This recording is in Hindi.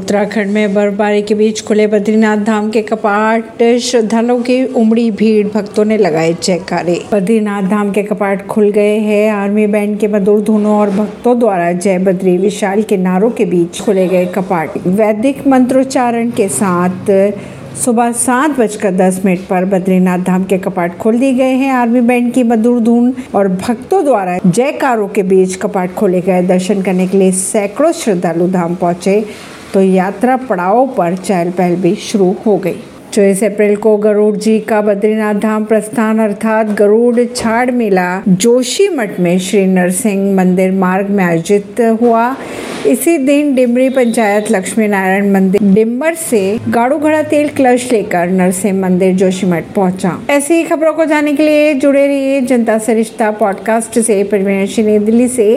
उत्तराखंड में बर्फबारी के बीच खुले बद्रीनाथ धाम के कपाट, श्रद्धालुओं की उमड़ी भीड़, भक्तों ने लगाए जयकारे बद्रीनाथ धाम के कपाट खुल गए हैं। आर्मी बैंड के मधुर धुनों और भक्तों द्वारा जय बद्री, विशाल के नारों के बीच खुले गए कपाट। वैदिक मंत्रोच्चारण के साथ सुबह सात बजकर दस मिनट पर बद्रीनाथ धाम के कपाट खोल दिए गए हैं। आर्मी बैंड की मधुर धुन और भक्तों द्वारा जयकारों के बीच कपाट खोले गए। दर्शन करने के लिए सैकड़ों श्रद्धालु धाम पहुँचे। तो यात्रा पड़ाव पर चहल पहल भी शुरू हो गई। चौबीस अप्रैल को गरुड़ जी का बद्रीनाथ धाम प्रस्थान अर्थात गरुड़ छाड़ मेला जोशी मठ में श्री नरसिंह मंदिर मार्ग में आयोजित हुआ। इसी दिन डिमरी पंचायत लक्ष्मी नारायण मंदिर डिम्बर से गाड़ू घड़ा तेल क्लश लेकर नरसिंह मंदिर जोशीमठ पहुँचा। ऐसी ही खबरों को जानने के लिए जुड़े रहिए जनता सरिश्ता पॉडकास्ट से। परवीन दिल्ली से।